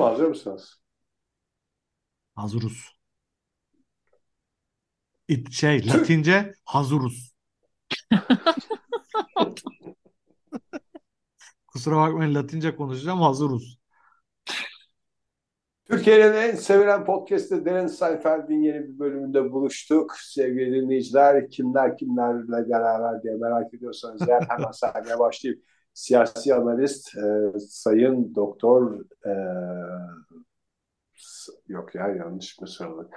mı? Hazır mısınız? Hazırız. İt- Şey Latince hazırız. Kusura bakmayın Latince konuşacağım hazırız. Türkiye'nin en sevilen podcast'ı Derin Seinfeld'in yeni bir bölümünde buluştuk. Sevgili dinleyiciler, kimler kimlerle beraber diye merak ediyorsanız eğer hemen saymaya başlayayım. Siyasi analist, e, sayın doktor, e, yok ya yanlış mı söyledik?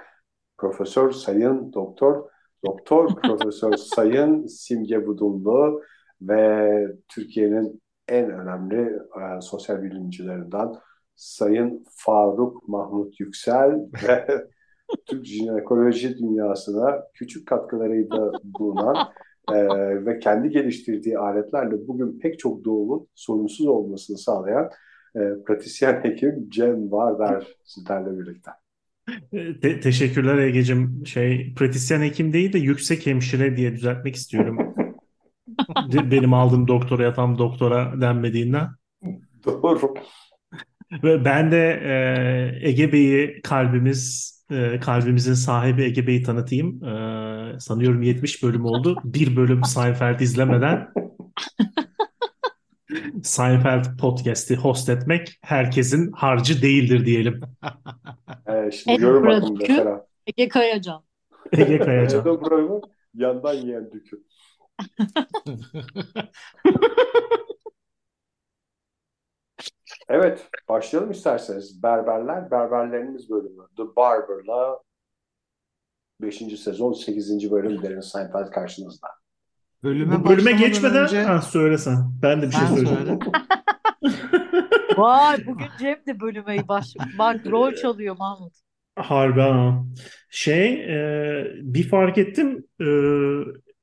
Profesör, sayın doktor, doktor, profesör, sayın Simge Budullu ve Türkiye'nin en önemli e, sosyal bilimcilerinden Sayın Faruk Mahmut Yüksel ve Türk jinekoloji dünyasına küçük katkılarıyla bulunan e, ve kendi geliştirdiği aletlerle bugün pek çok doğumun sorunsuz olmasını sağlayan e, pratisyen hekim Cem Varder sizlerle birlikte. Te- teşekkürler Ege'cim. Şey, pratisyen hekim değil de yüksek hemşire diye düzeltmek istiyorum. Benim aldığım doktoraya tam doktora denmediğinden. Doğru. Ve ben de e, Ege Bey'i kalbimiz, e, kalbimizin sahibi Ege Bey'i tanıtayım. E, sanıyorum 70 bölüm oldu. Bir bölüm Seinfeld izlemeden Seinfeld podcast'i host etmek herkesin harcı değildir diyelim. E, şimdi görün bakın pratikü- mesela. Ege Kayacan. Ege Kayacan. Buranın yandan yiyen dükü. Evet, başlayalım isterseniz. Berberler, Berberlerimiz bölümü. The Barber'la 5. sezon 8. bölüm Derin Seinfeld karşınızda. Bölüme, Bu bölüme geçmeden önce ha, söylesen. Ben de bir şey söyleyeceğim. söyle. Vay bugün Cem de bölüme baş. Bak rol çalıyor Mahmut. Harbi ha. Şey, e, bir fark ettim. E,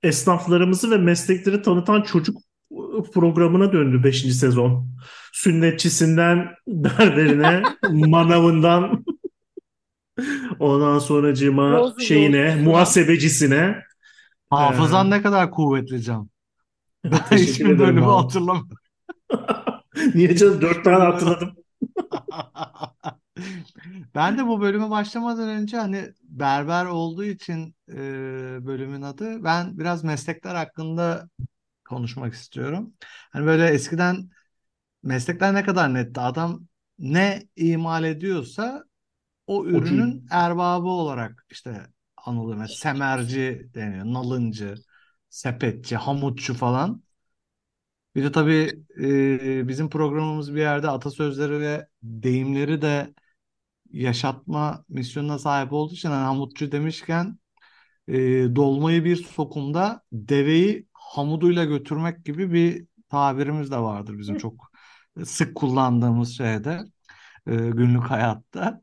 esnaflarımızı ve meslekleri tanıtan çocuk programına döndü 5. sezon. Sünnetçisinden berberine, manavından ondan sonracığıma Yolcu şeyine, muhasebecisine. Hafızan Ee, ne kadar kuvvetli Can. Ben hiçbir bölümü abi. hatırlamıyorum. Niye canım? Dört tane hatırladım. Ben de bu bölüme başlamadan önce hani berber olduğu için e, bölümün adı ben biraz meslekler hakkında konuşmak istiyorum. Hani böyle eskiden meslekler ne kadar netti. Adam ne imal ediyorsa o ürünün erbabı olarak işte anılıyor. Mesela semerci deniyor, nalıncı, sepetçi, hamutçu falan. Bir de tabii e, bizim programımız bir yerde atasözleri ve deyimleri de yaşatma misyonuna sahip olduğu için hani hamutçu demişken e, dolmayı bir sokumda deveyi hamuduyla götürmek gibi bir tabirimiz de vardır bizim çok sık kullandığımız şeyde e, günlük hayatta.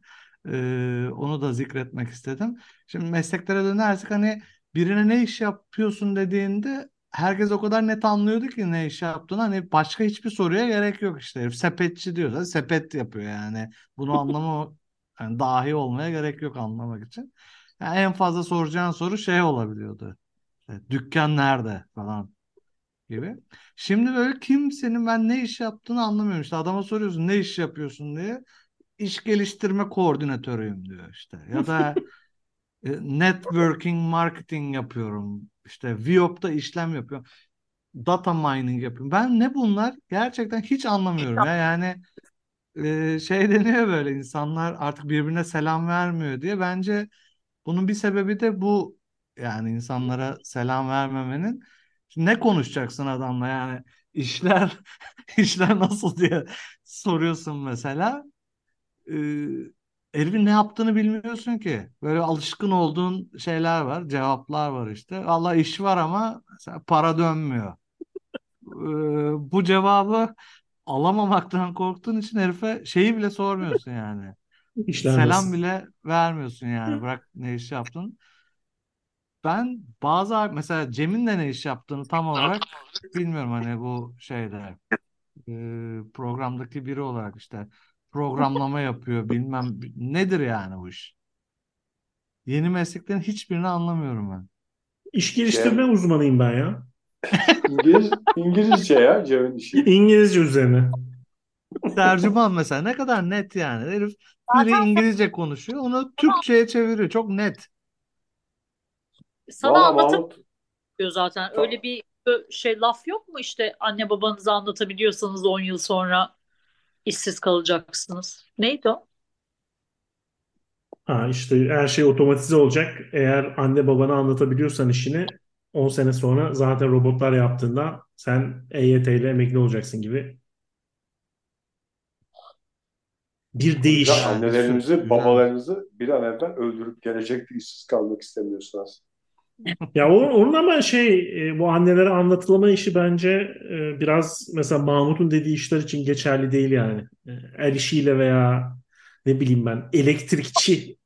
E, onu da zikretmek istedim. Şimdi mesleklere dönersek hani birine ne iş yapıyorsun dediğinde herkes o kadar net anlıyordu ki ne iş yaptığını hani başka hiçbir soruya gerek yok işte. Herif sepetçi diyorsa sepet yapıyor yani. Bunu anlama yani dahi olmaya gerek yok anlamak için. Yani en fazla soracağın soru şey olabiliyordu. Dükkan nerede falan gibi. Şimdi böyle kimsenin ben ne iş yaptığını anlamıyorum. İşte adama soruyorsun ne iş yapıyorsun diye. İş geliştirme koordinatörüyüm diyor işte. Ya da e, networking marketing yapıyorum. İşte Viop'ta işlem yapıyorum. Data mining yapıyorum. Ben ne bunlar? Gerçekten hiç anlamıyorum ya. Yani e, şey deniyor böyle insanlar artık birbirine selam vermiyor diye. Bence bunun bir sebebi de bu. Yani insanlara selam vermemenin. Ne konuşacaksın adamla yani işler işler nasıl diye soruyorsun mesela. Ee, herifin ne yaptığını bilmiyorsun ki. Böyle alışkın olduğun şeyler var, cevaplar var işte. Allah iş var ama para dönmüyor. Ee, bu cevabı alamamaktan korktuğun için herife şeyi bile sormuyorsun yani. İşler Selam nasıl? bile vermiyorsun yani. Bırak ne iş yaptın. Ben bazı mesela Cem'in de ne iş yaptığını tam olarak bilmiyorum hani bu şeyde e, programdaki biri olarak işte programlama yapıyor bilmem nedir yani bu iş. Yeni mesleklerin hiçbirini anlamıyorum ben. İş geliştirme uzmanıyım ben ya. İngiliz, İngilizce ya Cem'in işi. İngilizce üzerine. Tercüman mesela ne kadar net yani. Herif biri İngilizce konuşuyor, onu Türkçe'ye çeviriyor. Çok net. Sana Valla anlatabiliyor Mahmut zaten. ta- Öyle bir şey laf yok mu işte anne babanıza anlatabiliyorsanız 10 yıl sonra işsiz kalacaksınız. Neydi o? Ha işte her şey otomatize olacak. Eğer anne babana anlatabiliyorsan işini 10 sene sonra zaten robotlar yaptığında sen EYT ile emekli olacaksın gibi bir o yüzden annelerinizi, güzel. babalarınızı bir an evvel öldürüp gelecekte işsiz kalmak istemiyorsunuz. Ya onun ama şey e, bu annelere anlatılma işi bence e, biraz mesela Mahmut'un dediği işler için geçerli değil yani. E, El işiyle veya ne bileyim ben elektrikçi,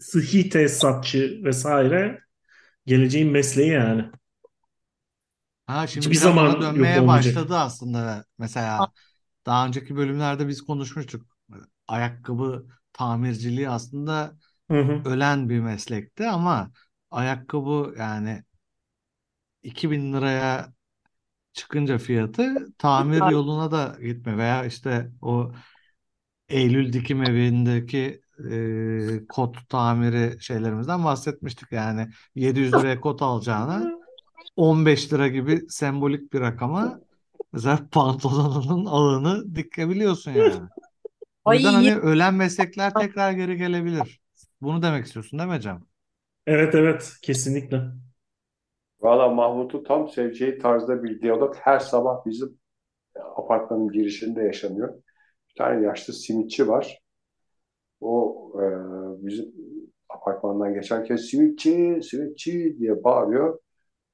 sıhhi tesisatçı vesaire geleceğin mesleği yani. Ha şimdi Hiçbir biraz zaman dönmeye başladı aslında. Mesela daha önceki bölümlerde biz konuşmuştuk. Ayakkabı tamirciliği aslında Hı hı. ölen bir meslekti ama ayakkabı yani 2000 liraya çıkınca fiyatı tamir yoluna da gitme veya işte o Eylül Dikim Evi'ndeki e, kot tamiri şeylerimizden bahsetmiştik. Yani 700 liraya kot alacağına 15 lira gibi sembolik bir rakama mesela pantolonunun ağını dikebiliyorsun yani. O Ay yüzden hani ölen meslekler tekrar geri gelebilir. Bunu demek istiyorsun değil mi Cem? Evet evet kesinlikle. Valla Mahmut'un tam seveceği tarzda bir diyalog her sabah bizim apartmanın girişinde yaşanıyor. Bir tane yaşlı simitçi var. O e, bizim apartmandan geçerken simitçi, simitçi diye bağırıyor.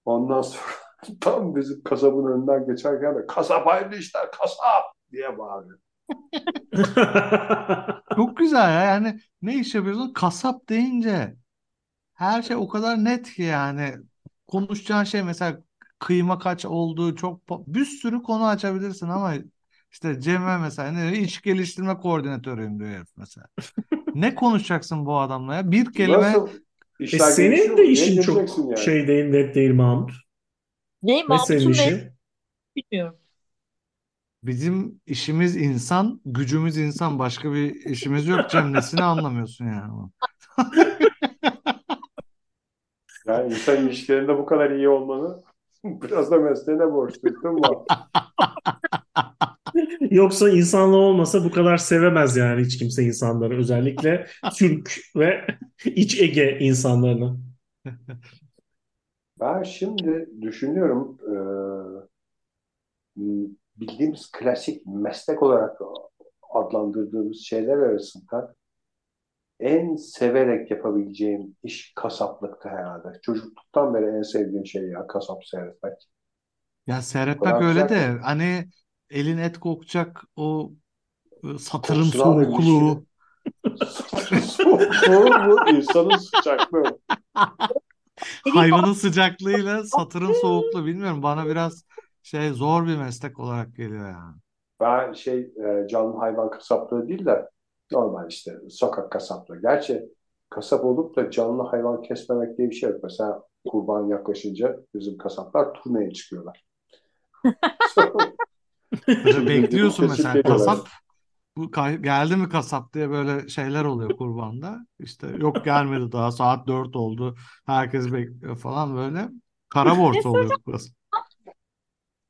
Ondan sonra tam bizim kasabın önünden geçerken de kasap hayırlı işler kasap diye bağırıyor. Çok güzel ya yani ne iş yapıyorsun? Kasap deyince her şey o kadar net ki yani konuşacağın şey mesela kıyma kaç olduğu çok bir sürü konu açabilirsin ama işte Cem'e mesela ne diyor? İç geliştirme koordinatörüyüm diyor herif mesela. Ne konuşacaksın bu adamla ya? Bir kelime Nasıl E işler senin gelişiyor de mu? Niye işin çok yani? şey değil, net değil Mahmut. ne Ne senin Mahmut'un ne işin? bilmiyorum. bizim işimiz insan, gücümüz insan. Başka bir işimiz yok Cem. Nesini anlamıyorsun yani? Yani insan ilişkilerinde bu kadar iyi olmanı biraz da mesleğine borçluyuz değil mi? Yoksa insanlığı olmasa bu kadar sevemez yani hiç kimse insanları. Özellikle Türk ve İç Ege insanlarını. Ben şimdi düşünüyorum e, bildiğimiz klasik meslek olarak adlandırdığımız şeyler arasında en severek yapabileceğim iş kasaplıktı herhalde. Çocukluktan beri en sevdiğim şey ya kasap seyretmek. Ya seyretmek öyle güzel de hani elin et kokacak o e, satırın ilişkili. soğukluğu. Soğukluğu insanın sıcaklığı. Hayvanın sıcaklığıyla satırın soğukluğu bilmiyorum bana biraz şey zor bir meslek olarak geliyor yani. Ben şey e, canlı hayvan kasaplığı değil de normal işte sokak kasaplığı. Gerçi kasap olup da canlı hayvan kesmemek diye bir şey yok. Mesela kurban yaklaşınca bizim kasaplar turneye çıkıyorlar. Bekliyorsun mesela kasap bu geldi mi kasap diye böyle şeyler oluyor kurbanda. İşte yok gelmedi daha saat 4 oldu. Herkes bekliyor falan böyle. Kara borsa oluyor burası.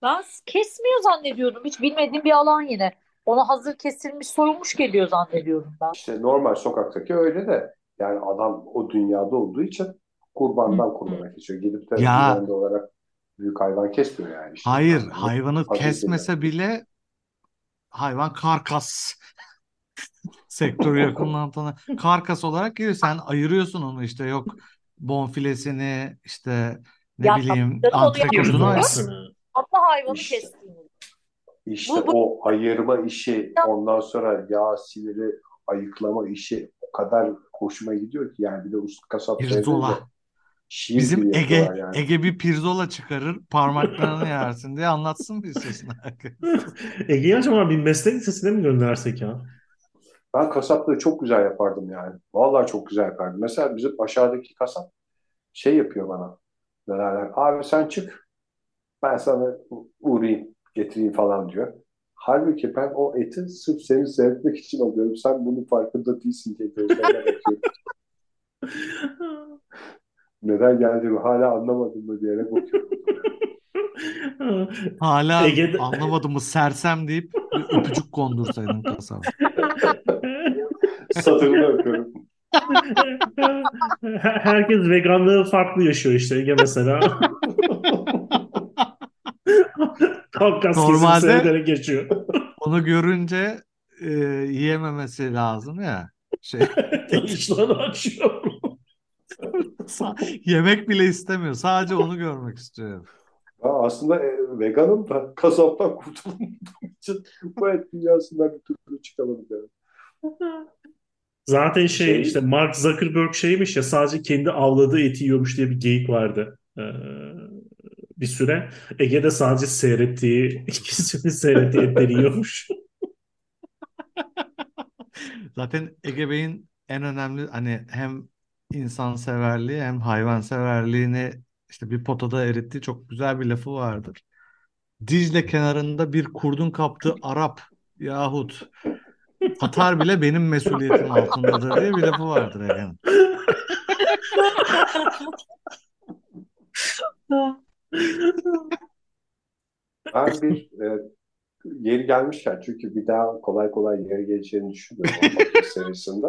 Ben kesmiyor zannediyordum. Hiç bilmediğim bir alan yine. Ona hazır kesilmiş, soyulmuş geliyor zannediyordum ben. İşte normal sokaktaki öyle de yani adam o dünyada olduğu için kurbandan kurbana kesiyor. Gidip de Ya düzenli olarak büyük hayvan kesmiyor yani işte. hayır Yani hayvanı kesmese bile hayvan karkas sektörü yakından tanı karkas olarak geliyor. Sen ayırıyorsun onu işte yok bonfilesini işte ne Ya bileyim tabii canım onu antrekotunu ayır. yapıyorsunuz. Kıymasını. Ama hayvanı İşte kestiğiniz. İşte Bu, bu o ayırma işi, ondan sonra yağ siniri ayıklama işi o kadar hoşuma gidiyor ki yani bir de usta kasap pirzola. şiir Bizim Ege yani. Ege bir pirzola çıkarır parmaklarını yersin diye anlatsın istiyorsun herkes? Ege'yi acaba bir meslek lisesine mi göndersek ya? Ben kasaplığı çok güzel yapardım yani. Vallahi çok güzel yapardım. Mesela bizim aşağıdaki kasap şey yapıyor bana. Ne derler? Abi sen çık ben sana uğrayayım getireyim falan diyor. Halbuki ben o eti sırf seni seyretmek için alıyorum. Sen bunun farkında değilsin diye gözlerine bakıyorum. Neden geldiğimi hala anlamadım mı diyerek bakıyorum. Hala Ege'de anlamadım mı sersem deyip bir öpücük kondursaydın kasaba. Satırını öpüyorum. herkes veganlığı farklı yaşıyor işte Ege mesela. Kafkas Normalde seyrederek geçiyor. onu görünce e, yiyememesi lazım ya. Şey, İştahını açıyor. sa- yemek bile istemiyor. Sadece onu görmek istiyor. Ya aslında e, veganım da kasaptan kurtulamadığım için bu et dünyasından bir türlü çıkamadım. Yani. Zaten şey Şey- işte Mark Zuckerberg şeymiş ya sadece kendi avladığı eti yiyormuş diye bir geyik vardı. Ee, bir süre. Ege'de sadece seyrettiği, ikisini seyrettiği etleri yiyormuş. Zaten Ege Bey'in en önemli hani hem insanseverliği hem hayvanseverliğini işte bir potada erittiği çok güzel bir lafı vardır. Dicle kenarında bir kurdun kaptığı Arap yahut Tatar bile benim mesuliyetim altındadır diye bir lafı vardır Ege'nin. Ben bir e, yeri gelmişken çünkü bir daha kolay kolay yeri geleceğini düşünmüyorum podcast serisinde.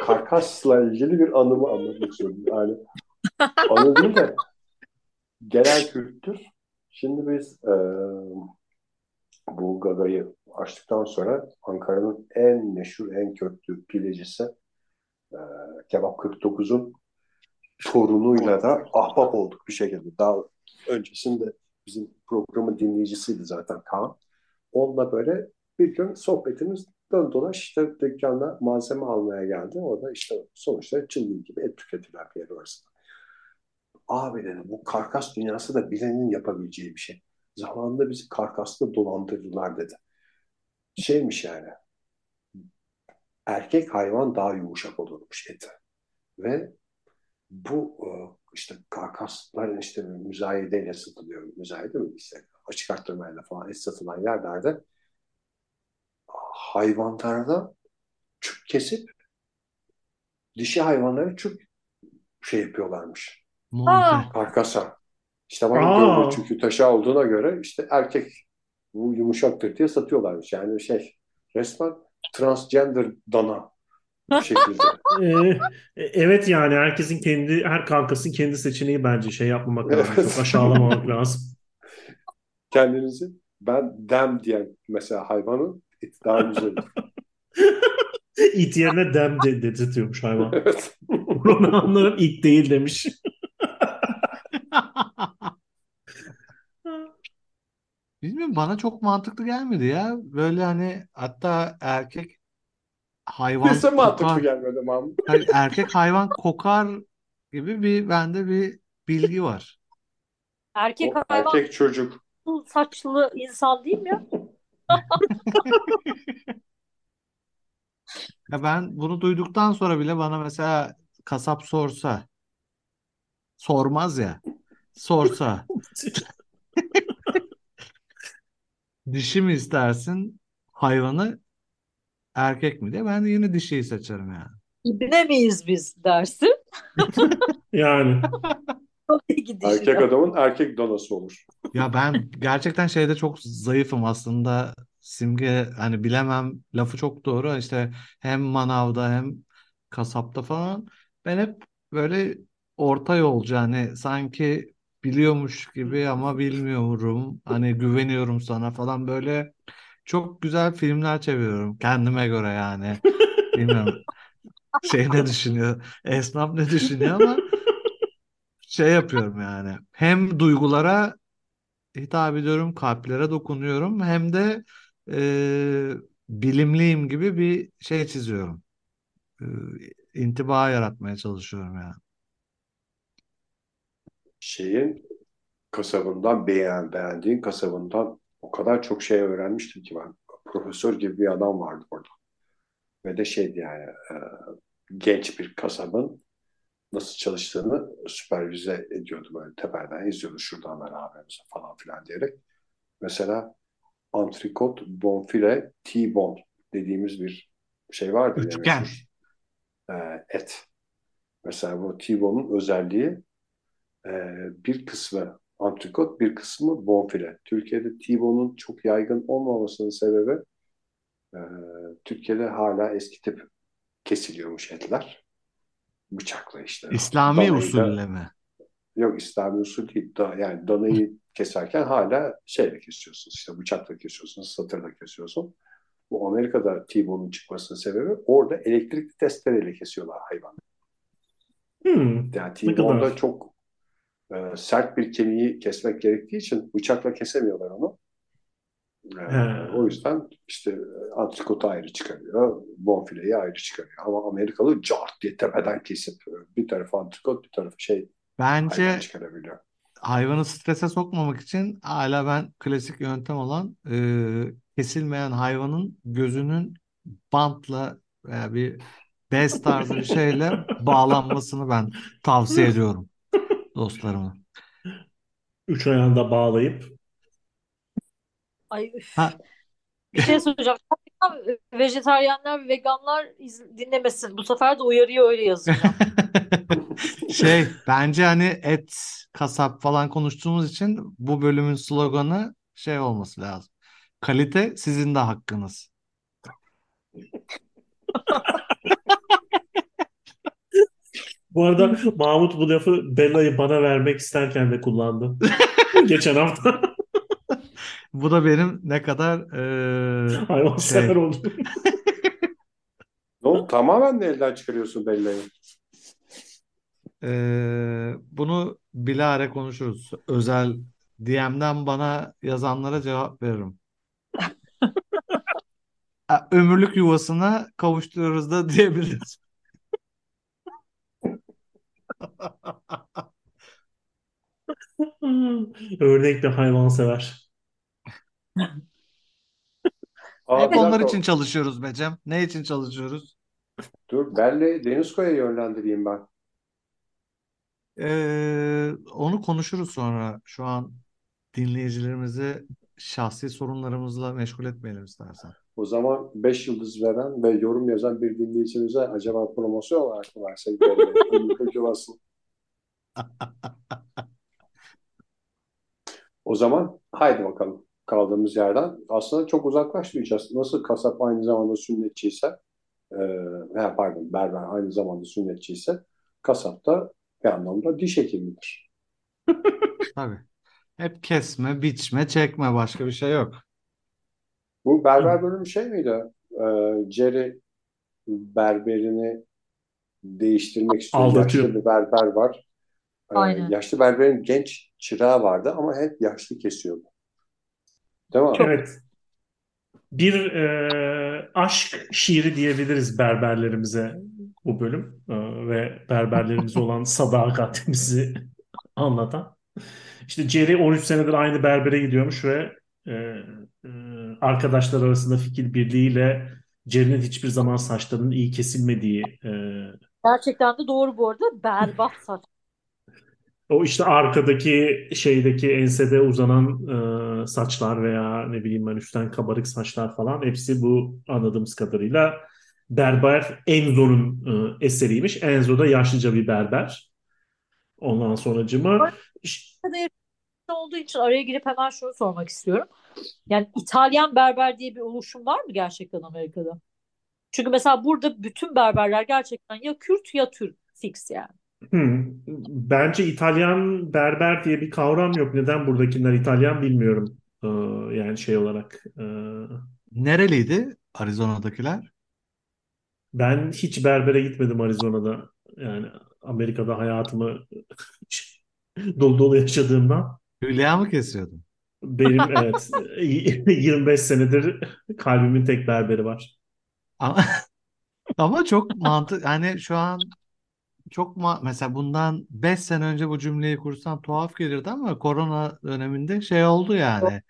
Karkasla ilgili bir anımı anlatmak istiyorum. Yani anı değil de genel kültür. Şimdi biz e, bu Gaga'yı açtıktan sonra Ankara'nın en meşhur, en köklü pidecisi e, Kebap 49'un torunuyla da ahbap olduk bir şekilde. Daha öncesinde bizim programın dinleyicisiydi zaten Kaan. Onunla böyle bir gün sohbetimiz dön dolaş işte dükkana malzeme almaya geldi. O da işte sonuçta çılgın gibi et tüketilen bir yer orası. Abi dedi bu karkas dünyası da bilenin yapabileceği bir şey. Zamanında bizi karkasla dolandırdılar dedi. Şeymiş yani erkek hayvan daha yumuşak olurmuş eti. Ve bu e, işte karkasların işte müzayedeyle satılıyor. Müzayede mi? İşte açık arttırmayla falan et satılan yerlerde hayvanlarda çük kesip dişi hayvanları çük şey yapıyorlarmış. Monte. Karkasa. İşte bana Aa. gövde çükü taşı olduğuna göre işte erkek bu yumuşaktır diye satıyorlarmış. Yani şey resmen transgender dana bu şekilde. Ee, evet yani herkesin kendi, her kankasın kendi seçeneği bence şey yapmamak lazım. Evet. Çok aşağılamamak lazım. Kendinizi ben dem diyen mesela hayvanın eti daha güzel. İt yerine dem de dedirtiyormuş hayvan. Evet. Bunu anlarım it değil demiş. Bilmiyorum bana çok mantıklı gelmedi ya. Böyle hani hatta erkek hayvan Neyse mantıklı kokar. gelmedi Mahmut. Hayır, erkek hayvan kokar gibi bir bende bir bilgi var. Erkek O hayvan erkek çocuk. saçlı insan değil mi ya? Ya ben bunu duyduktan sonra bile bana mesela kasap sorsa sormaz ya. Sorsa dişi mi istersin hayvanı erkek mi diye ben de yine dişiyi seçerim yani. İbne miyiz biz dersin. Yani. Erkek adamın erkek danası olur. Ya ben gerçekten şeyde çok zayıfım aslında. Simge hani bilemem lafı çok doğru. İşte hem manavda hem kasapta falan. Ben hep böyle orta yolcu hani sanki biliyormuş gibi ama bilmiyorum. Hani güveniyorum sana falan böyle çok güzel filmler çeviriyorum kendime göre yani. Bilmiyorum şey ne düşünüyor, esnaf ne düşünüyor ama şey yapıyorum yani. Hem duygulara hitap ediyorum, kalplere dokunuyorum hem de e, bilimliyim gibi bir şey çiziyorum. E, intiba yaratmaya çalışıyorum yani. Şeyin kasabından beğen, beğendiğin kasabından kadar çok şey öğrenmiştim ki ben. Profesör gibi bir adam vardı orada. Ve de şeydi yani e, genç bir kasabın nasıl çalıştığını süpervize ediyordu böyle tepeden izliyordu şuradan ver abimize falan filan diyerek. Mesela antrikot, bonfile, T-bone dediğimiz bir şey vardır ya Üçgen. meşhur. Ee, et. Mesela bu T-bone'un özelliği e, bir kısmı antrikot, bir kısmı bonfile. Türkiye'de T-bone'un çok yaygın olmamasının sebebi e, Türkiye'de hala eski tip kesiliyormuş etler. Bıçakla işte. İslami Danayı da- usulle mi? Yok İslami usul değil. Da, yani danayı keserken hala şeyle kesiyorsun. işte bıçakla kesiyorsun, satırla kesiyorsun. Bu Amerika'da T-bone'un çıkmasının sebebi orada elektrikli testereyle kesiyorlar hayvanı. Hmm. Yani Ne T-bone'da çok e, sert bir kemiği kesmek gerektiği için bıçakla kesemiyorlar onu. E, He. o yüzden işte e, antrikotu ayrı çıkarıyor, bonfileyi ayrı çıkarıyor. Ama Amerikalı cart diye tepeden kesip e, bir tarafı antrikot, bir tarafı şey Bence hayvan çıkarabiliyor. hayvanı strese sokmamak için hala ben klasik yöntem olan e, kesilmeyen hayvanın gözünün bantla veya bir bez tarzı bir şeyle bağlanmasını ben tavsiye ediyorum dostlarıma. Üç ayağında bağlayıp Ay üf. Ha. Bir şey söyleyeceğim. Vejetaryenler, veganlar iz- dinlemesin. Bu sefer de uyarıyı öyle yazacağım. Şey bence hani et, kasap falan konuştuğumuz için bu bölümün sloganı şey olması lazım. Kalite sizin de hakkınız. Bu arada Mahmut bu lafı Bella'yı bana vermek isterken de kullandı. Geçen hafta Bu da benim ne kadar eee, hayvansever şey oldu. Ne oldu? Tamamen de elden çıkarıyorsun Bella'yı. eee, bunu bilahare konuşuruz. Özel DM'den bana yazanlara cevap veririm. Ha, Ömürlük yuvasına kavuşturuyoruz da diyebiliriz. Örnek bir hayvansever. Aa, Hep bir onlar dakika. için çalışıyoruz Becem. Ne için çalışıyoruz? Dur Belle'yi Denizko'ya yönlendireyim ben. Eee, onu konuşuruz sonra. Şu an dinleyicilerimizi şahsi sorunlarımızla meşgul etmeyelim istersen. O zaman 5 yıldız veren ve yorum yazan bir dinleyicimize acaba promosyon olarak mı versek yuvası. O zaman haydi bakalım kaldığımız yerden. Aslında çok uzaklaşmayacağız. Nasıl kasap aynı zamanda sünnetçiyse, e, pardon berber aynı zamanda sünnetçiyse, kasap da bir anlamda diş hekimidir. Tabii. Hep kesme, biçme, çekme başka bir şey yok. Bu berber bölümü şey miydi? E, Jerry berberini değiştirmek istiyor. Aldatıyor. Yaşlı bir berber var. E, Aynen. yaşlı berberin genç çırağı vardı ama hep yaşlı kesiyordu. Değil mi? Evet. Bir e, aşk şiiri diyebiliriz berberlerimize bu bölüm E, ve berberlerimize olan sadakatimizi anlatan. İşte Jerry 13 senedir aynı berbere gidiyormuş ve e, e, arkadaşlar arasında fikir birliğiyle Jerry'nin hiçbir zaman saçlarının iyi kesilmediği e, Gerçekten de doğru bu arada. Berbat saç. O işte arkadaki şeydeki ensede uzanan e, saçlar veya ne bileyim ben üstten kabarık saçlar falan hepsi bu anladığımız kadarıyla berber Enzo'nun e, eseriymiş. Enzo da yaşlıca bir berber. Ondan sonracıma iş- olduğu için araya girip hemen şunu sormak istiyorum. Yani İtalyan berber diye bir oluşum var mı gerçekten Amerika'da? Çünkü mesela burada bütün berberler gerçekten ya Kürt ya Türk fix yani. Hmm. Bence İtalyan berber diye bir kavram yok. Neden buradakiler İtalyan bilmiyorum. E, yani şey olarak. E, Nereliydi Arizona'dakiler? ben hiç berbere gitmedim Arizona'da. Yani Amerika'da hayatımı dolu dolu yaşadığımdan Hülya mı kesiyordun? Benim evet 25 senedir kalbimin tek berberi var. Ama, ama çok mantık yani şu an çok ma mesela bundan 5 sene önce bu cümleyi kursam tuhaf gelirdi ama korona döneminde şey oldu yani.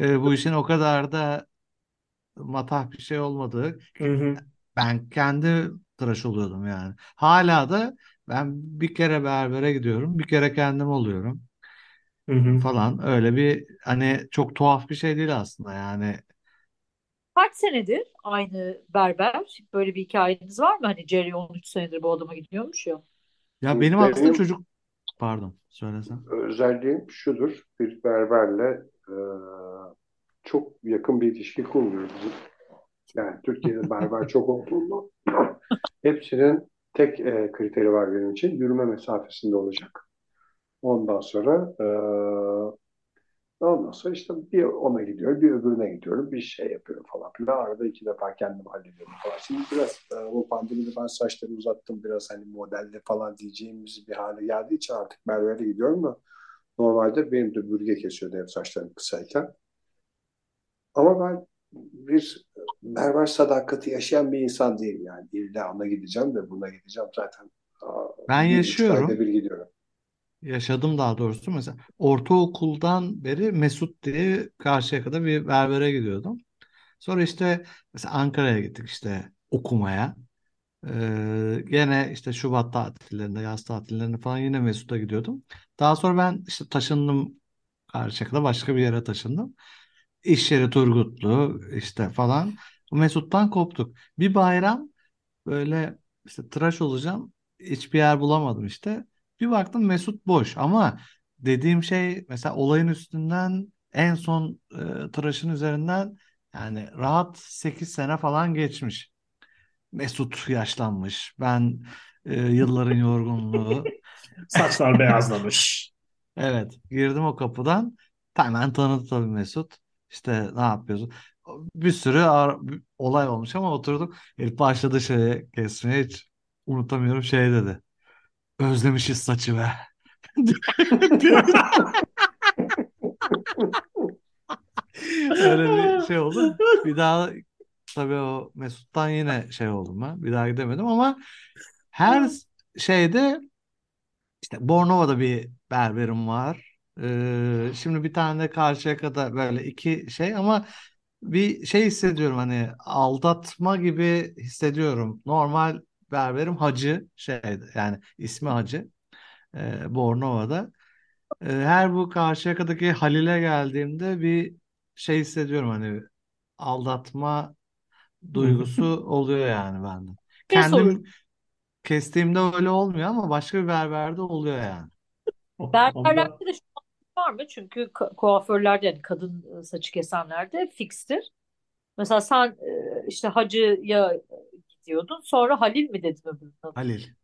E, bu işin o kadar da matah bir şey Hı hı. ben kendi tıraş oluyordum yani. Hala da ben bir kere berbere gidiyorum, bir kere kendim oluyorum. Hı hı. falan öyle bir hani çok tuhaf bir şey değil aslında yani. Kaç senedir aynı berber? Böyle bir hikayeniz var mı? Hani Jerry 13 senedir bu adama gidiyormuş ya. Ya benim aslında Benim çocuk pardon söylesem. özelliğim şudur. Bir berberle e, çok yakın bir ilişki kurmuyoruz. Yani Türkiye'de berber çok olduğunda hepsinin tek e, kriteri var benim için. Yürüme mesafesinde olacak. Ondan sonra e, ondan sonra işte bir ona gidiyor, bir öbürüne gidiyorum, bir şey yapıyorum falan filan. Arada iki defa kendim hallediyorum falan. Şimdi biraz e, bu pandemide ben saçlarımı uzattım biraz hani modelde falan diyeceğimiz bir hale geldiği için artık berbere gidiyorum da normalde benim de bürge kesiyordu hep saçlarım kısayken. Ama ben bir berber sadakati yaşayan bir insan değilim yani. İlla ona gideceğim de buna gideceğim zaten. Ben bir yaşıyorum. bir gidiyorum. Yaşadım daha doğrusu. Mesela ortaokuldan beri Mesut diye Karşıyaka'da bir berbere gidiyordum. Sonra işte mesela Ankara'ya gittik işte okumaya. Ee, gene işte Şubat tatillerinde, yaz tatillerinde falan yine Mesut'a gidiyordum. Daha sonra ben işte taşındım Karşıyaka'da başka bir yere taşındım. İş yeri Turgutlu işte falan. Mesut'tan koptuk. Bir bayram böyle işte tıraş olacağım. Hiçbir yer bulamadım işte. Bir baktım Mesut boş ama dediğim şey mesela olayın üstünden en son e, tıraşın üzerinden yani rahat 8 sene falan geçmiş. Mesut yaşlanmış. Ben e, yılların yorgunluğu. Saçlar beyazlamış. Evet, girdim o kapıdan. Hemen tanıdı tabii Mesut. İşte ne yapıyorsun? Bir sürü olay olmuş ama oturduk. Herif başladı şeye kesmeye hiç unutamıyorum şey dedi. Özlemişiz saçı be. Öyle bir şey oldu. Bir daha tabii o Mesut'tan yine şey oldum ben. Bir daha gidemedim ama her şeyde işte Bornova'da bir berberim var. Ee, şimdi bir tane de Karşıyaka'da böyle iki şey ama bir şey hissediyorum hani aldatma gibi hissediyorum. Normal berberim Hacı şeydi yani ismi Hacı e, Bornova'da. E, her bu Karşıyaka'daki Halil'e geldiğimde bir şey hissediyorum hani aldatma duygusu oluyor yani bende. Kendim kestiğimde öyle olmuyor ama başka bir berberde oluyor yani. Berberlerde de şu an var mı? Çünkü kuaförlerde yani kadın e, saçı kesenlerde fikstir. Mesela sen e, işte Hacı'ya gidiyordun. Sonra Halil mi dedim öbürünün adı? Halil.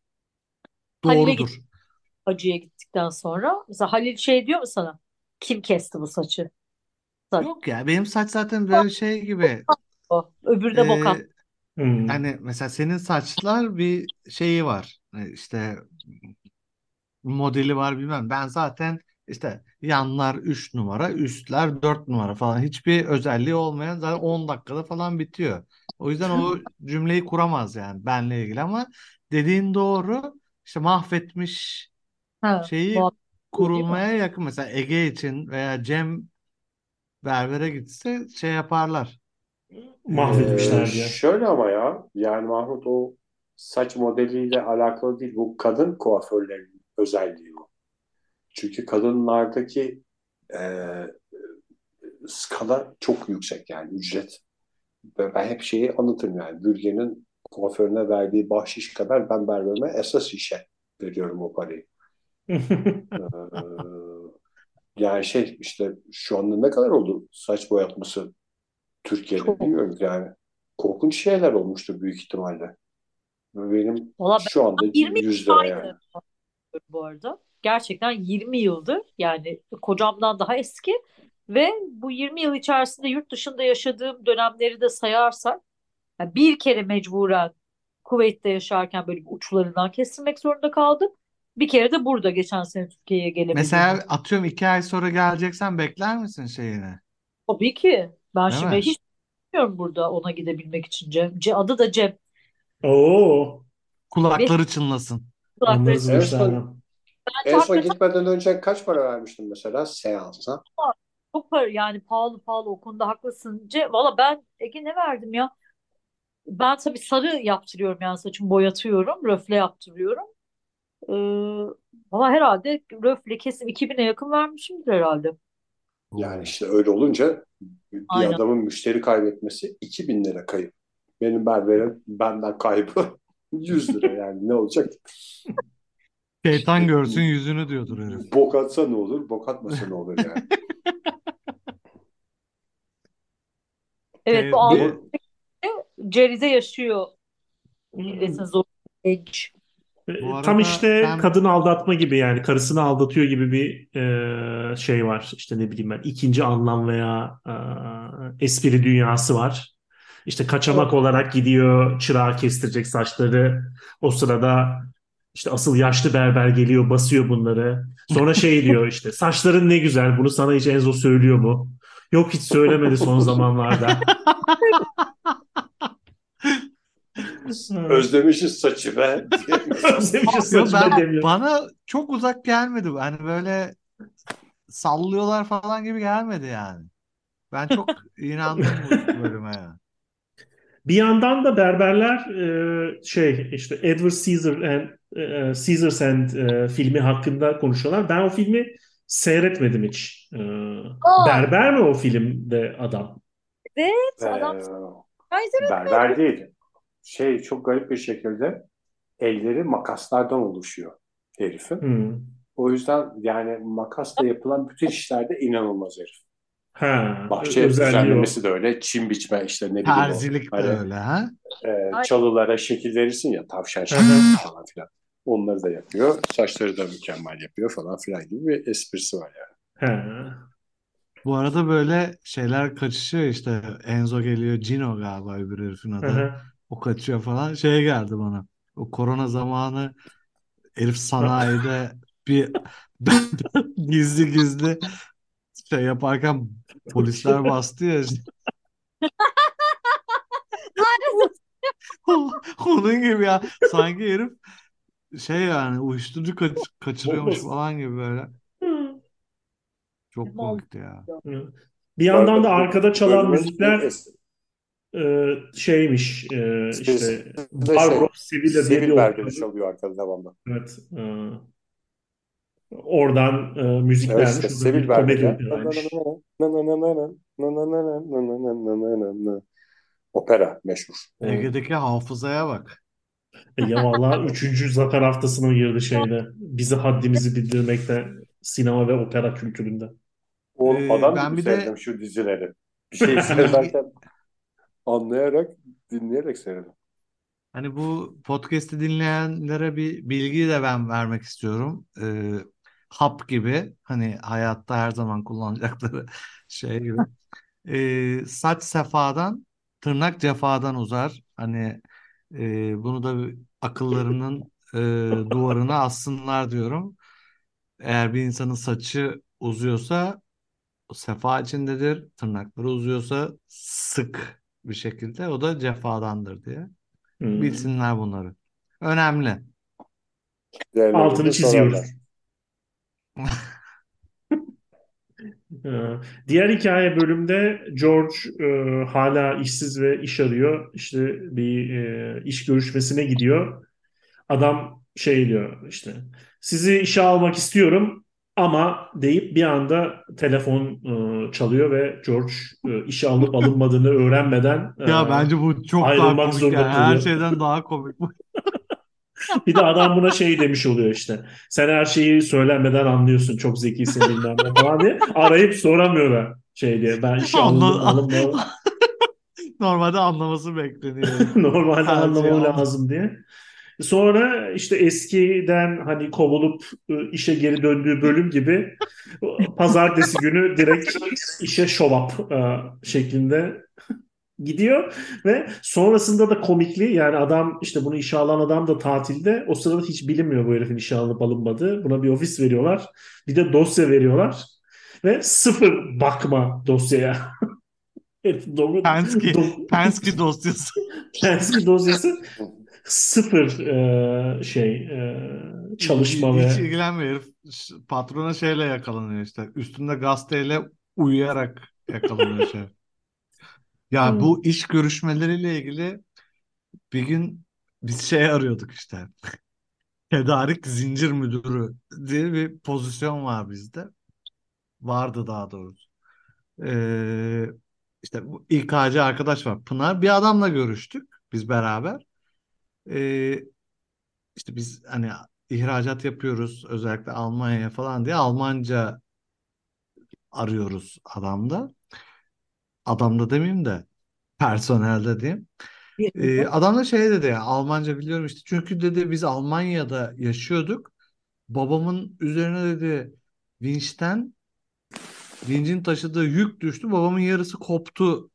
Halil'e Doğrudur. Hacı'ya gittikten sonra. Mesela Halil şey diyor mu sana? Kim kesti bu saçı? Saç. Yok ya benim saç zaten böyle şey gibi O. Öbürü de bokat. e, Hmm. hani mesela senin saçlar bir şeyi var E, işte modeli var bilmem ben zaten işte yanlar 3 numara üstler 4 numara falan hiçbir özelliği olmayan zaten 10 dakikada falan bitiyor. O yüzden o cümleyi kuramaz yani benle ilgili ama dediğin doğru işte mahvetmiş Ha, şeyi mi? kurulmaya yakın mesela Ege için veya Cem berbere gitse şey yaparlar. Mahvetmişler Ee, diye. şöyle ama ya yani Mahmut o saç modeliyle alakalı değil. Bu kadın kuaförlerin özelliği bu. Çünkü kadınlardaki e, skala çok yüksek yani ücret. Ben hep şeyi anlatırım yani. Bürgenin kuaförüne verdiği bahşiş kadar ben berberime esas işe veriyorum o parayı. Ee, yani şey işte şu anda ne kadar oldu saç boyatması Türkiye'de Çok. bilmiyorum yani. Korkunç şeyler olmuştur büyük ihtimalle. Benim Valla şu anda 20 100 lira aynı yani. bu arada. Gerçekten 20 yıldır yani kocamdan daha eski ve bu 20 yıl içerisinde yurt dışında yaşadığım dönemleri de sayarsak yani bir kere mecburen Kuveyt'te yaşarken böyle uçlarından kestirmek zorunda kaldım. Bir kere de burada geçen sene Türkiye'ye gelemediğimde. Mesela atıyorum iki ay sonra geleceksen bekler misin şeyini? Tabii ki. Ben Değil şimdi mi? hiç bilmiyorum burada ona gidebilmek için Cem. Ce- adı da Cem. Oo, Ve Kulakları çınlasın. kulakları En çınlasın. son, en son gitmeden önce kaç para vermiştin mesela seansa? Çok para yani pahalı pahalı o konuda haklısın. Ce Valla ben Ege ne verdim ya? Ben tabii sarı yaptırıyorum yani saçımı boyatıyorum. Röfle yaptırıyorum. Ee, ama herhalde röfle kesim 2000'e yakın vermişimdir herhalde. Yani işte öyle olunca bir Aynen. adamın müşteri kaybetmesi 2000 lira kayıp. Benim berberim benden kaybı 100 lira yani ne olacak? Şeytan görsün yüzünü diyordur herif. Bok atsa ne olur, bok atmasa ne olur yani. Evet Ee, bu bir- Alman Ceriz'e yaşıyor. Milletin zor genç. Tam işte ben- kadın aldatma gibi yani karısını aldatıyor gibi bir e, şey var. İşte ne bileyim ben ikinci anlam veya e, espri dünyası var. İşte kaçamak olarak gidiyor çırağı kestirecek saçları. O sırada işte asıl yaşlı berber geliyor basıyor bunları. Sonra şey diyor işte saçların ne güzel bunu sana hiç Enzo söylüyor mu? Yok hiç söylemedi son zamanlarda. Özlemişiz saçı be. Özlemişiz Yo, saçını ben, demiyor. bana çok uzak gelmedi bu. Hani böyle sallıyorlar falan gibi gelmedi yani. Ben çok inandım bu bölüme yani. Bir yandan da berberler e, şey işte Edward Caesar and e, Caesars and e, filmi hakkında konuşuyorlar. Ben o filmi seyretmedim hiç. E, Aa. berber mi o filmde adam? Evet adam Ee, Kaiser berber değil. Şey çok garip bir şekilde elleri makaslardan oluşuyor herifin. Hmm. O yüzden yani makasla yapılan bütün işlerde inanılmaz herif. Ha, Bahçe özelliği o. düzenlemesi de öyle, çim biçme işte ne bileyim o. Terzilik de Hani, öyle ha. e, çalılara şekil verirsin ya tavşan şekli falan filan. Onları da yapıyor. Saçları da mükemmel yapıyor falan filan gibi bir esprisi var yani. Ha. Bu arada böyle şeyler kaçışıyor işte. Enzo geliyor. Gino galiba öbür herifin Hı adı. hı. O kaçıyor falan. Şeye geldi bana. O korona zamanı herif sanayide bir gizli gizli şey yaparken polisler bastı ya. Onun gibi ya. Sanki herif şey yani uyuşturucu kaç- kaçırıyormuş Olmaz. falan gibi böyle. Hı. Çok komikti ya. Hı. Bir yandan da arkada çalan müzikler e, şeymiş e, işte de Barbaro Sevilla diye bir Sevil berberi opera. çalıyor arkada devamlı. Evet. e, oradan e, Evet işte Bu da Sevil komedi. Opera meşhur. Ege'deki hafızaya bak. E, ya vallahi üçüncü zafer haftasına girdi şeyde. Bizi haddimizi bildirmekte sinema ve opera kültüründe. O Ee, adam ben bir de- sevdim şu dizileri. Bir şey seyrederken anlayarak, dinleyerek seyredim. Hani bu podcast'i dinleyenlere bir bilgi de ben vermek istiyorum. Ee, hap gibi hani hayatta her zaman kullanacakları şey gibi. Ee, saç sefadan, tırnak cefadan uzar. Hani e, bunu da akıllarının e, duvarına assınlar diyorum. Eğer bir insanın saçı uzuyorsa o sefa içindedir. Tırnakları uzuyorsa sık bir şekilde o da cefadandır diye. Hmm. Bilsinler bunları. Önemli. Diğerlerine Altını çiziyoruz. Ee, Diğer hikaye bölümde George e, hala işsiz ve iş arıyor. İşte bir e, iş görüşmesine gidiyor. Adam şey diyor işte sizi işe almak istiyorum ama deyip bir anda telefon e, çalıyor ve George e, işe alınıp alınmadığını öğrenmeden e, Ya bence bu çok daha komik zorunda yani. Her şeyden daha komik bu. Bir de adam buna şey demiş oluyor işte. Sen her şeyi söylenmeden anlıyorsun. Çok zekisin bilmem ne falan diye. Arayıp soramıyorlar şey diye. Ben işe alındım Anla- alınmadım. Normalde anlaması bekleniyor. Normalde Her anlamam anla- lazım diye. Sonra işte eskiden hani kovulup e, işe geri döndüğü bölüm gibi pazartesi günü direkt işe up e, şeklinde gidiyor ve sonrasında da komikli yani adam işte bunu işe alan adam da tatilde o sırada hiç bilinmiyor bu herifin işe alınıp alınmadığı. Buna bir ofis veriyorlar. Bir de dosya veriyorlar ve sıfır bakma dosyaya. Herif do- Penske, do- Penske dosyası. Penske dosyası sıfır e, şey e, çalışma Hiç ve ilgilenmiyor herif. Patrona şeyle yakalanıyor işte. Üstünde gazeteyle uyuyarak yakalanıyor şey. Ya Hmm. bu iş görüşmeleriyle ilgili bir gün biz şey arıyorduk işte. tedarik zincir müdürü diye bir pozisyon var bizde. Vardı daha doğrusu. Ee, işte bu İK'cı arkadaş var Pınar. Bir adamla görüştük biz beraber. Ee, işte biz hani ihracat yapıyoruz özellikle Almanya'ya falan diye Almanca arıyoruz adamda. Adamda demeyeyim de personelde diyeyim. Ee, adam da şey dedi ya Almanca biliyorum işte çünkü dedi biz Almanya'da yaşıyorduk. Babamın üzerine dedi vinçten vincin taşıdığı yük düştü. Babamın yarısı koptu.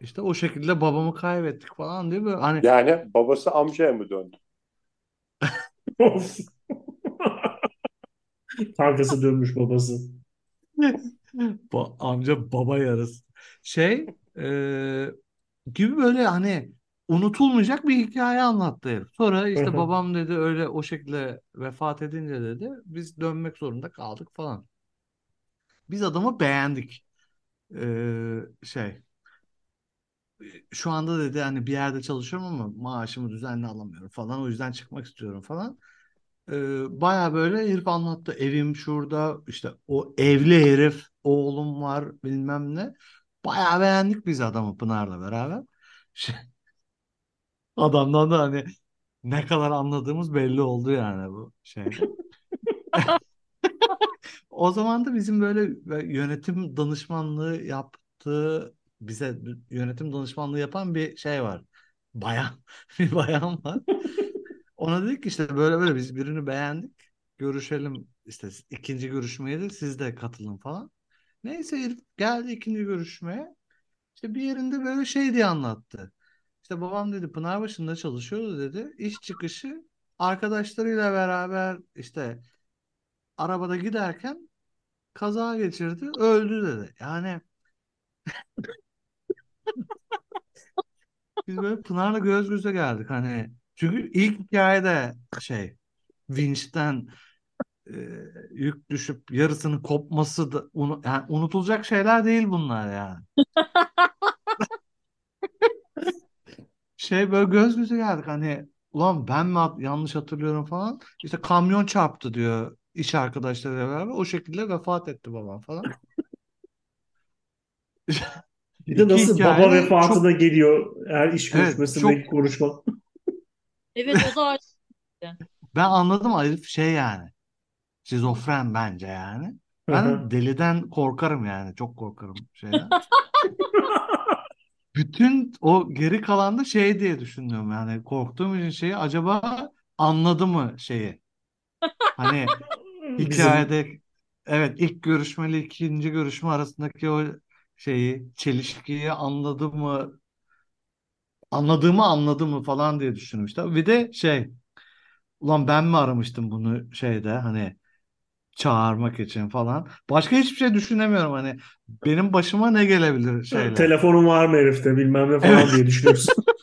İşte o şekilde babamı kaybettik falan diye böyle hani Yani babası amcaya mı döndü? Of. Dönmüş babası. bu amca baba yarısı. Şey e, gibi böyle hani unutulmayacak bir hikaye anlattı herif. Sonra işte babam dedi öyle o şekilde vefat edince dedi biz dönmek zorunda kaldık falan. Biz adamı beğendik. Ee, şey şu anda dedi hani bir yerde çalışıyorum ama maaşımı düzenli alamıyorum falan o yüzden çıkmak istiyorum falan. Ee, baya böyle herif anlattı evim şurada işte o evli herif oğlum var bilmem ne. Baya beğendik biz adamı Pınar'la beraber. Şey, adamdan da hani ne kadar anladığımız belli oldu yani bu şeyde. O zaman da bizim böyle yönetim danışmanlığı yaptığı bize yönetim danışmanlığı yapan bir şey var. Bayan bir bayan var. Ona dedik ki işte böyle böyle biz birini beğendik. Görüşelim işte ikinci görüşmeye de siz de katılın falan. Neyse herif geldi ikinci görüşmeye. İşte bir yerinde böyle şey diye anlattı. İşte babam dedi Pınarbaşı'nda çalışıyordu dedi. İş çıkışı arkadaşlarıyla beraber işte arabada giderken kaza geçirdi, öldü dedi. Yani biz böyle Pınar'la göz göze geldik hani. Çünkü ilk hikayede şey vinçten e, yük düşüp yarısının kopması da unu- yani unutulacak şeyler değil bunlar yani. Şey böyle göz göze geldik hani ulan ben mi hat- yanlış hatırlıyorum falan. İşte kamyon çarptı diyor iş arkadaşlarıyla beraber. O şekilde vefat etti babam falan. Bir de nasıl baba hikaye de vefatına çok geliyor her iş evet görüşmesindeki çok konuşma. Evet o da artık. ben anladım herif şey yani şizofren bence yani. Ben deliden korkarım yani çok korkarım şeyden. Bütün o geri kalan da şey diye düşünüyorum yani korktuğum için şeyi acaba anladı mı şeyi? Hani hikayede evet ilk görüşmeyle ikinci görüşme arasındaki o şeyi çelişkiyi anladı mı anladığımı anladı mı falan diye düşünmüştüm. Bir de şey ulan ben mi aramıştım bunu şeyde hani çağırmak için falan. Başka hiçbir şey düşünemiyorum hani benim başıma ne gelebilir şeyle. telefonun var mı herifte bilmem ne falan Evet. diye düşünüyorsun.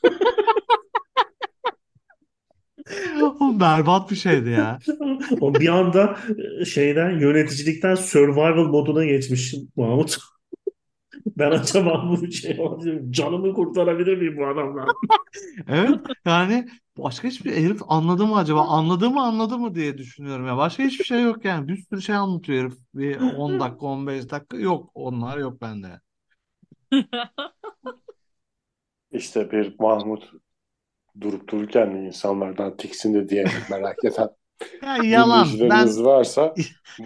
O berbat bir şeydi ya. O bir anda e, şeyden yöneticilikten survival moduna geçmiş Mahmut. Ben acaba bu şey olabilir, canımı kurtarabilir miyim bu adamdan? Evet yani başka hiçbir herif anladı mı acaba? Anladı mı anladı mı diye düşünüyorum ya. Başka hiçbir şey yok yani. Bir sürü şey anlatıyor herif. Bir 10 dakika 15 dakika yok. Onlar yok bende. İşte bir Mahmut durup dururken insanlardan tiksindi diye merak eden Ya yalan. Ben varsa bu,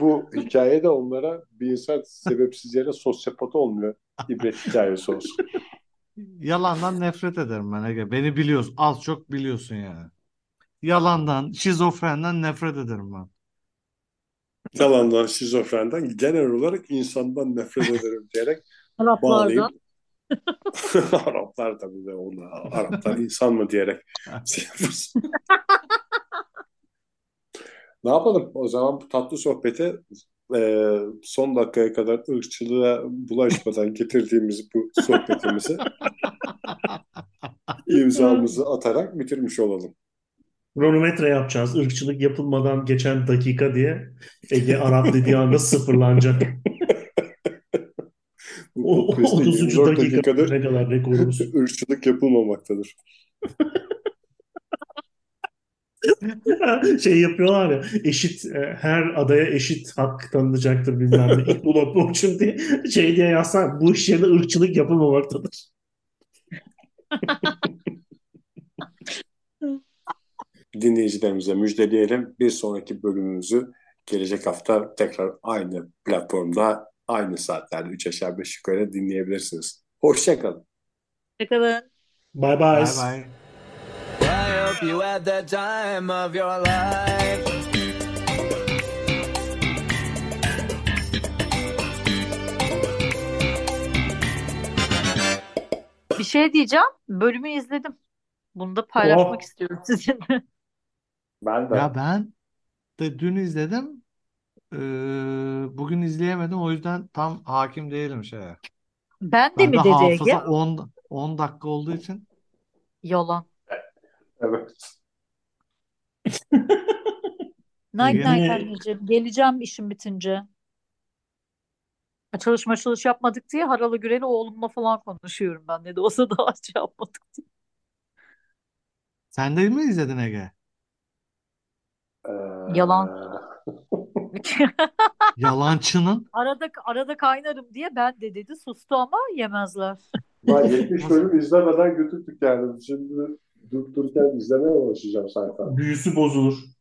bu hikayede onlara bir insan sebepsiz yere sosyopat olmuyor. İbret hikayesi olsun. yalandan nefret ederim ben Ege. Beni biliyorsun. Az çok biliyorsun yani. Yalandan, şizofrenden nefret ederim ben. Yalandan, şizofrenden, genel olarak insandan nefret ederim diyerek Araplardan. bağlayıp Araplar tabii de onu Araplar insan mı diyerek şey. Ne yapalım? O zaman bu tatlı sohbeti e, son dakikaya kadar ırkçılığa bulaşmadan getirdiğimiz bu sohbetimizi imzamızı atarak bitirmiş olalım. Kronometre yapacağız. Irkçılık yapılmadan geçen dakika diye. Ege Arap dediği anda sıfırlanacak. O, podcast'te 30. 24 dakika dakikadır ne kadar rekorumuz. ırkçılık yapılmamaktadır. Şey yapıyorlar ya eşit e, her adaya eşit hak tanınacaktır bilmem ne. Equal opportunity şey diye yazsan bu iş yerinde ırkçılık yapılmamaktadır. Dinleyicilerimize müjdeleyelim. Bir sonraki bölümümüzü gelecek hafta tekrar aynı platformda, aynı saatlerde 3 aşağı 5 yukarı dinleyebilirsiniz. Hoşçakalın. Hoşçakalın. Bye Bye bye. bye. Hope you had the time of your life. Bir şey diyeceğim. Bölümü izledim. Bunu da paylaşmak Oh. istiyorum sizinle. Ben de. Ya ben de dün izledim. Ee, bugün izleyemedim. O yüzden tam hakim değilim şeye. Ben de Bende mi dedi Ege? hafıza 10 10 dakika olduğu için Yalan. Evet. Night night anneciğim. Geleceğim işim bitince. Açılış maçılış yapmadık diye Haralı Gürel'i oğlumla falan konuşuyorum ben. Ne de olsa daha şey yapmadık diye. sen de mi izledin Ege? Ee, Yalan. Yalancının Arada arada kaynarım diye ben de dedi. Sustu ama yemezler. Ben 70 bölüm izlemeden götürdük yani. Şimdi durup dururken izlemeye başlayacağım sayfa. Büyüsü bozulur.